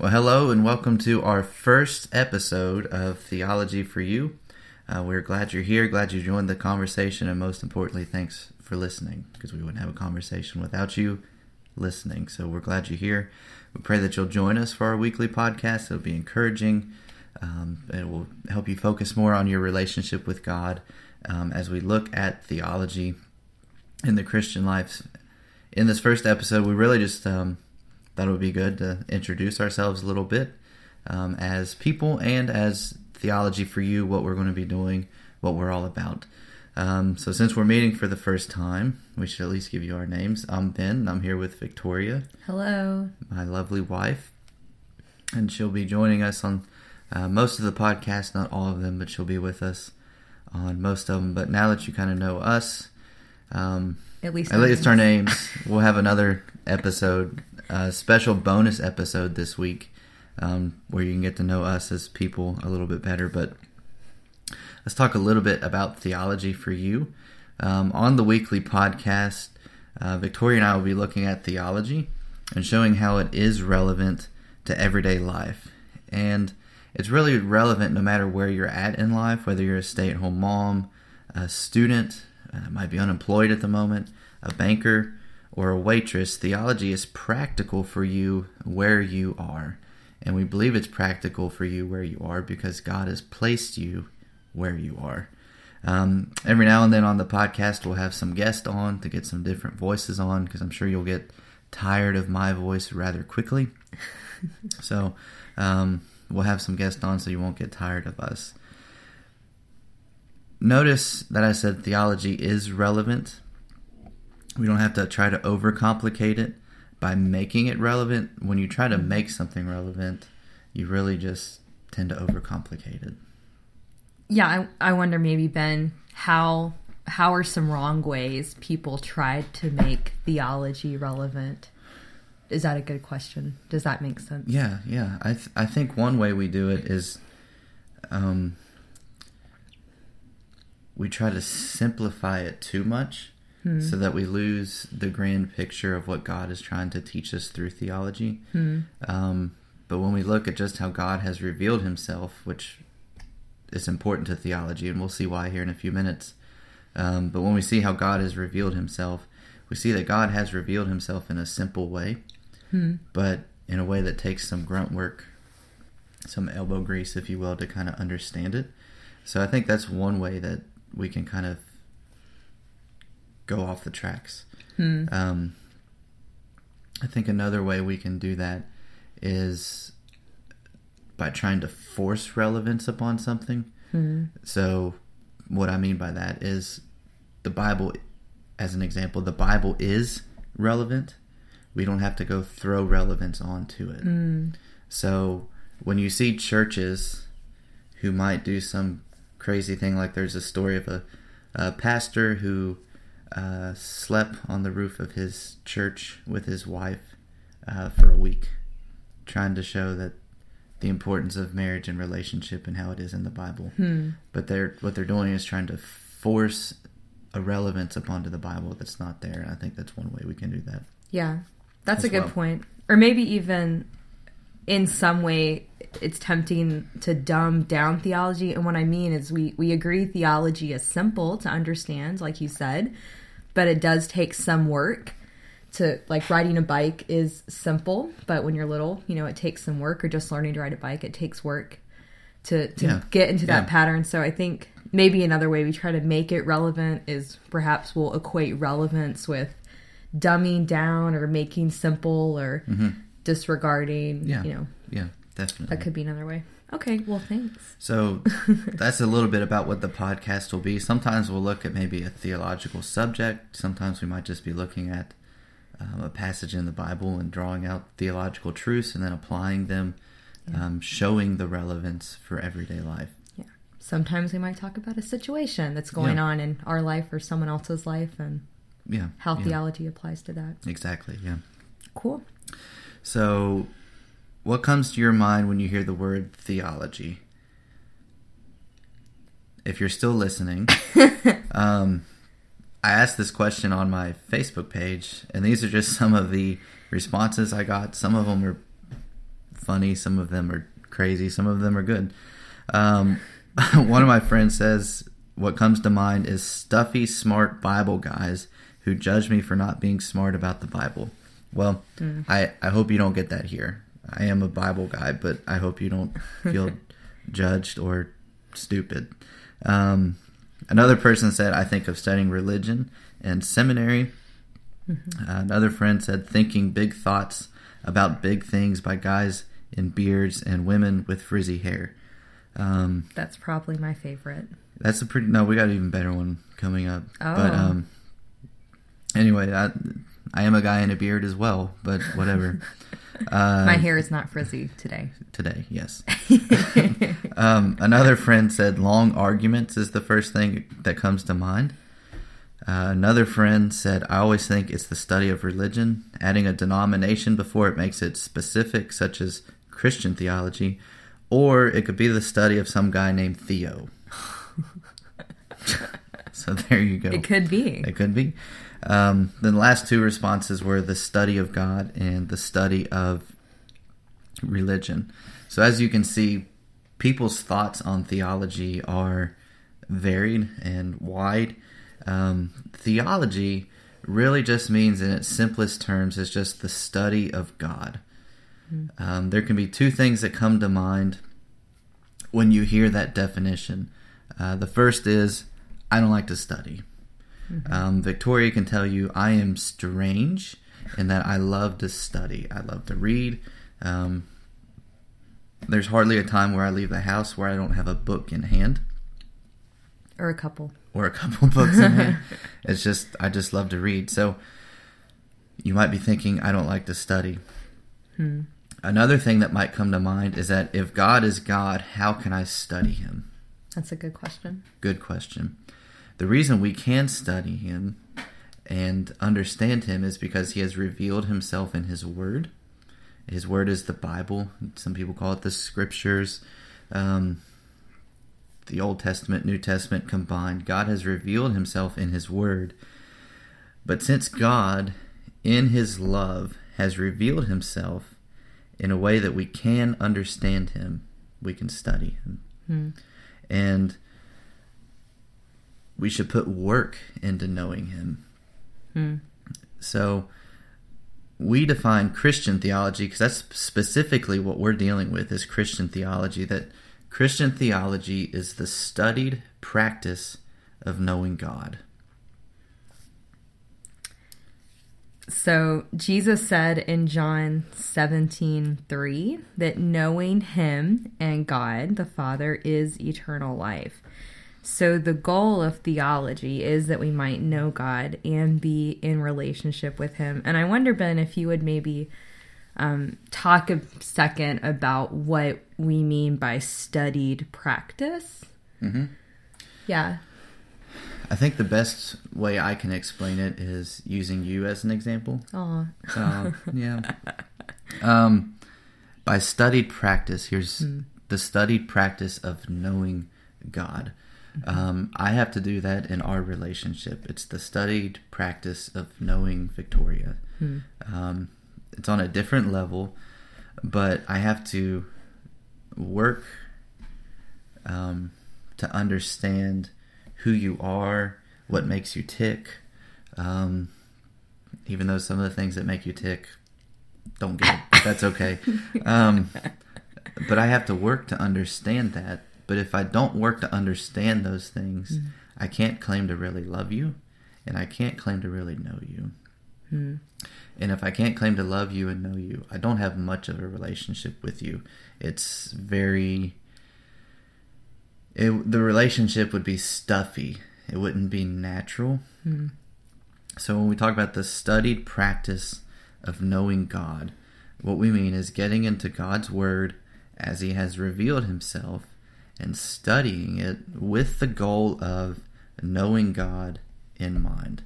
Well, hello and welcome to our first episode of Theology for You. Uh, we're glad you're here, glad you joined the conversation, and most importantly, thanks for listening because we wouldn't have a conversation without you listening. So we're glad you're here. We pray that you'll join us for our weekly podcast. It'll be encouraging. Um, it will help you focus more on your relationship with God um, as we look at theology in the Christian life. In this first episode, we really just um, thought it would be good to introduce ourselves a little bit um, as people and as theology for you, what we're going to be doing, what we're all about. Um, so, since we're meeting for the first time, we should at least give you our names. I'm Ben. I'm here with Victoria. Hello. My lovely wife. And she'll be joining us on uh, most of the podcast, not all of them, but she'll be with us on most of them. But now that you kind of know us, um, at least at least our names, we'll have another episode a special bonus episode this week um, where you can get to know us as people a little bit better. But let's talk a little bit about theology for you. Um, on the weekly podcast, uh, Victoria and I will be looking at theology and showing how it is relevant to everyday life. And it's really relevant no matter where you're at in life, whether you're a stay at home mom, a student, uh, might be unemployed at the moment, a banker, or a waitress, theology is practical for you where you are. And we believe it's practical for you where you are because God has placed you where you are. Um, every now and then on the podcast, we'll have some guests on to get some different voices on because I'm sure you'll get tired of my voice rather quickly. so um, we'll have some guests on so you won't get tired of us. Notice that I said theology is relevant we don't have to try to overcomplicate it by making it relevant. When you try to make something relevant, you really just tend to overcomplicate it. Yeah, I, I wonder maybe Ben how how are some wrong ways people tried to make theology relevant? Is that a good question? Does that make sense? Yeah, yeah. I th- I think one way we do it is, um, we try to simplify it too much hmm. so that we lose the grand picture of what God is trying to teach us through theology. Hmm. Um, but when we look at just how God has revealed himself, which is important to theology, and we'll see why here in a few minutes. Um, but when we see how God has revealed himself, we see that God has revealed himself in a simple way, hmm. but in a way that takes some grunt work, some elbow grease, if you will, to kind of understand it. So I think that's one way that we can kind of go off the tracks. Hmm. Um, I think another way we can do that is by trying to force relevance upon something. Hmm. So, what I mean by that is the Bible, as an example, the Bible is relevant. We don't have to go throw relevance onto it. Hmm. So, when you see churches who might do some crazy thing, like there's a story of a, a pastor who uh, slept on the roof of his church with his wife uh, for a week, trying to show that the importance of marriage and relationship and how it is in the Bible. Hmm. But they're what they're doing is trying to force a relevance upon to the Bible that's not there. And I think that's one way we can do that. Yeah, that's a good well. point. Or maybe even in some way it's tempting to dumb down theology and what i mean is we we agree theology is simple to understand like you said but it does take some work to like riding a bike is simple but when you're little you know it takes some work or just learning to ride a bike it takes work to to yeah. get into that yeah. pattern so i think maybe another way we try to make it relevant is perhaps we'll equate relevance with dumbing down or making simple or mm-hmm. disregarding yeah. you know yeah definitely that could be another way Okay, well, thanks. So that's a little bit about what the podcast will be. Sometimes we'll look at maybe a theological subject. Sometimes we might just be looking at um, a passage in the Bible and drawing out theological truths and then applying them, yeah. um, showing the relevance for everyday life. Yeah. Sometimes we might talk about a situation that's going yeah. on in our life or someone else's life and yeah, how theology applies to that. Exactly. Yeah. Cool. So what comes to your mind when you hear the word theology? If you're still listening, um, I asked this question on my Facebook page, and these are just some of the responses I got. Some of them are funny, some of them are crazy, some of them are good. Um, one of my friends says, What comes to mind is stuffy, smart Bible guys who judge me for not being smart about the Bible. Well, mm. I, I hope you don't get that here. I am a Bible guy, but I hope you don't feel judged or stupid. Um, another person said, I think of studying religion and seminary. Mm-hmm. Uh, another friend said, thinking big thoughts about big things by guys in beards and women with frizzy hair. Um, that's probably my favorite. That's a pretty. No, we got an even better one coming up. Oh. But um, anyway, I, I am a guy in a beard as well. But whatever. Uh, My hair is not frizzy today. Today, yes. um, another friend said long arguments is the first thing that comes to mind. Uh, another friend said, I always think it's the study of religion. Adding a denomination before it makes it specific, such as Christian theology, or it could be the study of some guy named Theo. so there you go. It could be. It could be. Um, then the last two responses were the study of God and the study of religion. So as you can see, people's thoughts on theology are varied and wide. Um, theology really just means, in its simplest terms, is just the study of God. Mm-hmm. Um, there can be two things that come to mind when you hear that definition. Uh, the first is, I don't like to study. Mm-hmm. Um, Victoria can tell you I am strange in that I love to study. I love to read. Um, there's hardly a time where I leave the house where I don't have a book in hand. Or a couple. Or a couple books in hand. It's just, I just love to read. So you might be thinking, I don't like to study. Hmm. Another thing that might come to mind is that if God is God, how can I study him? That's a good question. Good question. The reason we can study him and understand him is because he has revealed himself in his word. His word is the Bible. Some people call it the scriptures. Um, the Old Testament, New Testament combined. God has revealed himself in his word. But since God, in his love, has revealed himself in a way that we can understand him, we can study him. Hmm. And we should put work into knowing him. Hmm. So we define Christian theology because that's specifically what we're dealing with is Christian theology that Christian theology is the studied practice of knowing God. So Jesus said in John 17, 3 that knowing him and God the Father is eternal life. So, the goal of theology is that we might know God and be in relationship with Him. And I wonder, Ben, if you would maybe um, talk a second about what we mean by studied practice. Mm-hmm. Yeah. I think the best way I can explain it is using you as an example. Oh. Yeah. Um, by studied practice, here's mm. the studied practice of knowing God. Um, I have to do that in our relationship. It's the studied practice of knowing Victoria. Hmm. Um, it's on a different level, but I have to work um, to understand who you are, what makes you tick. Um, even though some of the things that make you tick don't get it, that's okay. Um, but I have to work to understand that but if I don't work to understand those things, mm. I can't claim to really love you, and I can't claim to really know you. Mm. And if I can't claim to love you and know you, I don't have much of a relationship with you. It's very. It, the relationship would be stuffy. It wouldn't be natural. Mm. So when we talk about the studied practice of knowing God, what we mean is getting into God's Word as He has revealed Himself and studying it with the goal of knowing God in mind.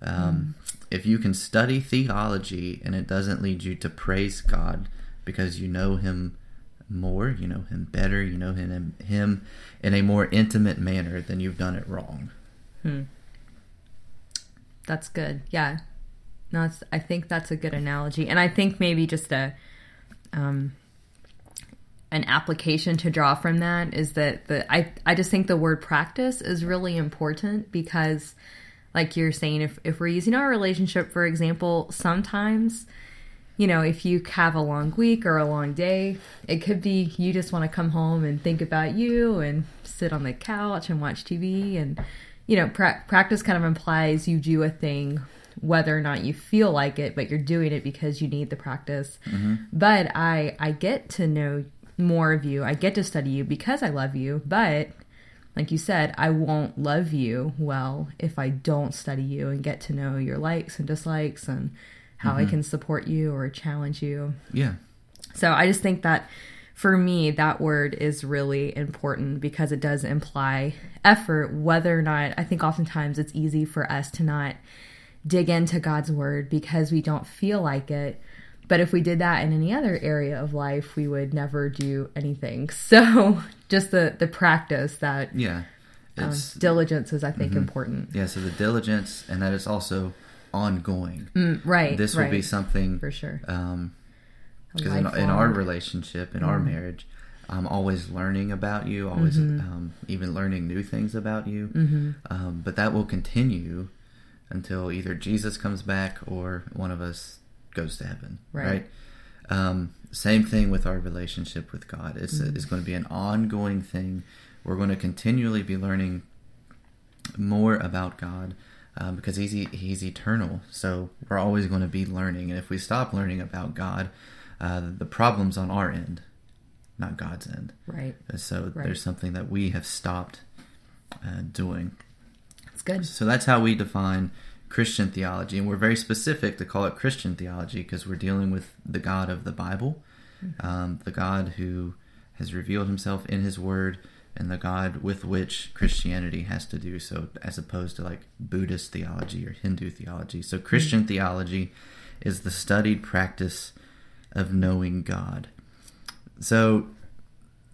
Um, mm. If you can study theology and it doesn't lead you to praise God because you know Him more, you know Him better, you know Him, him in a more intimate manner, then you've done it wrong. Hmm. That's good. Yeah. No, I think that's a good analogy. And I think maybe just a. Um, an application to draw from that is that the I I just think the word practice is really important because like you're saying if if we're using our relationship for example sometimes you know if you have a long week or a long day it could be you just want to come home and think about you and sit on the couch and watch TV and you know pra- practice kind of implies you do a thing whether or not you feel like it but you're doing it because you need the practice mm-hmm. but i i get to know more of you. I get to study you because I love you, but like you said, I won't love you well if I don't study you and get to know your likes and dislikes and how mm-hmm. I can support you or challenge you. Yeah. So I just think that for me, that word is really important because it does imply effort, whether or not I think oftentimes it's easy for us to not dig into God's word because we don't feel like it but if we did that in any other area of life, we would never do anything. So just the the practice that yeah, um, diligence is I think mm-hmm. important. Yeah, so the diligence and that is also ongoing. Mm, right. This right. will be something for sure. Um, because in, in, our relationship, in mm. our marriage, I'm always learning about you, always mm-hmm. um, even learning new things about you. Mm-hmm. Um, but that will continue until either Jesus comes back or one of us goes to heaven, right? right? Um, same thing with our relationship with God. It's mm-hmm. it's going to be an ongoing thing. We're going to continually be learning more about God um, because he's he's eternal. So we're always going to be learning. And if we stop learning about God, uh, the problem's on our end, not God's end. Right. So right. there's something that we have stopped uh, doing. That's good. So that's how we define Christian theology, and we're very specific to call it Christian theology because we're dealing with the God of the Bible, mm-hmm. um, the God who has revealed Himself in His Word, and the God with which Christianity has to do so, as opposed to like Buddhist theology or Hindu theology. So, Christian mm-hmm. theology is the studied practice of knowing God. So,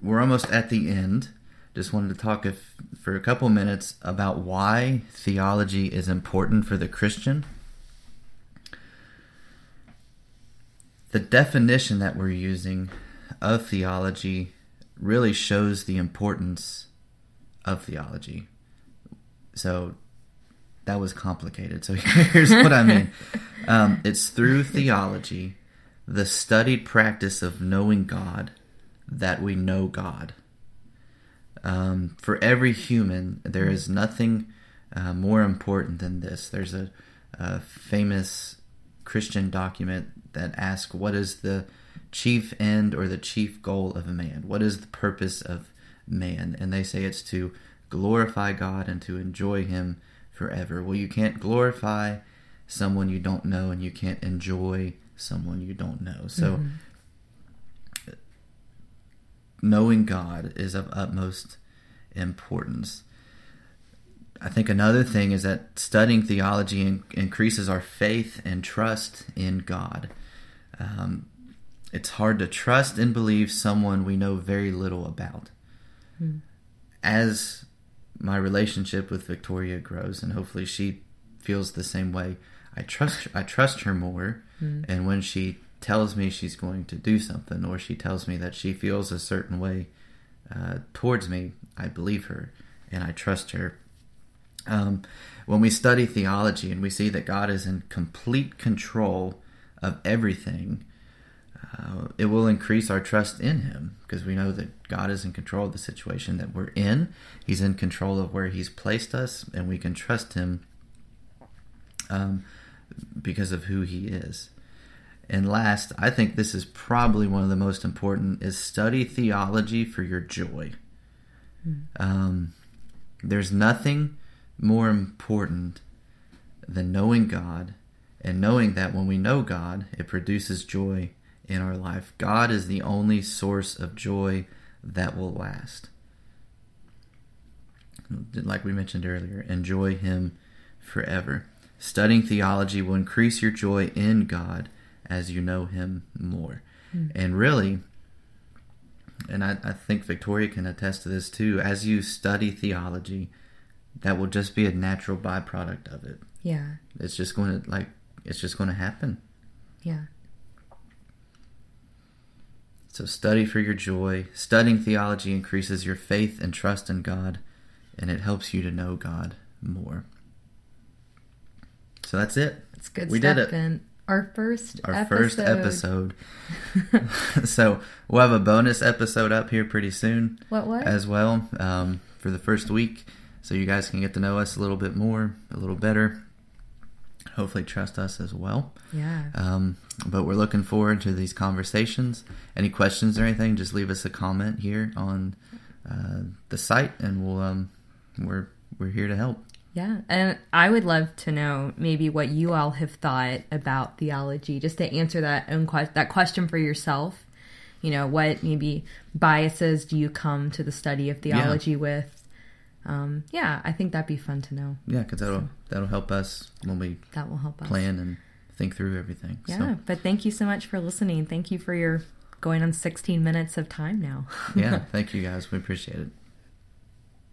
we're almost at the end just wanted to talk if, for a couple minutes about why theology is important for the Christian. The definition that we're using of theology really shows the importance of theology. So that was complicated. So here's what I mean um, it's through theology, the studied practice of knowing God, that we know God. Um, for every human, there is nothing uh, more important than this. There's a, a, famous Christian document that asks, What is the chief end or the chief goal of a man? What is the purpose of man? And they say it's to glorify God and to enjoy Him forever. Well, you can't glorify someone you don't know, and you can't enjoy someone you don't know. So, mm-hmm knowing God is of utmost importance. I think another thing is that studying theology in- increases our faith and trust in God. Um, it's hard to trust and believe someone we know very little about. Hmm. As my relationship with Victoria grows, and hopefully she feels the same way, I trust I trust her more. Hmm. And when she tells me she's going to do something or she tells me that she feels a certain way uh, towards me, I believe her and I trust her. Um, when we study theology and we see that God is in complete control of everything, uh, it will increase our trust in Him because we know that God is in control of the situation that we're in. He's in control of where He's placed us, and we can trust Him um, because of who He is. And last, I think this is probably one of the most important is study theology for your joy. Mm. Um, there's nothing more important than knowing God and knowing that when we know God, it produces joy in our life. God is the only source of joy that will last. Like we mentioned earlier, enjoy Him forever. Studying theology will increase your joy in God as you know him more. Mm. And really, and I, I think Victoria can attest to this too, as you study theology, that will just be a natural byproduct of it. Yeah. It's just going to, like, it's just going to happen. Yeah. So study for your joy. Studying theology increases your faith and trust in God, and it helps you to know God more. So that's it. It's good. We did it. Ben. Our first our episode. first episode. so we'll have a bonus episode up here pretty soon. What what? As well um, for the first week, so you guys can get to know us a little bit more, a little better. Hopefully, trust us as well. Yeah. Um, but we're looking forward to these conversations. Any questions or anything? Just leave us a comment here on uh, the site, and we'll um, we're we're here to help. Yeah, and I would love to know maybe what you all have thought about theology, just to answer that own que- that question for yourself. You know, what maybe biases do you come to the study of theology yeah. with? Um, yeah, I think that'd be fun to know. Yeah, because that'll so, that'll help us when we that will help us plan and think through everything. Yeah, so. but thank you so much for listening. Thank you for your going on 16 minutes of time now. yeah, thank you guys. We appreciate it.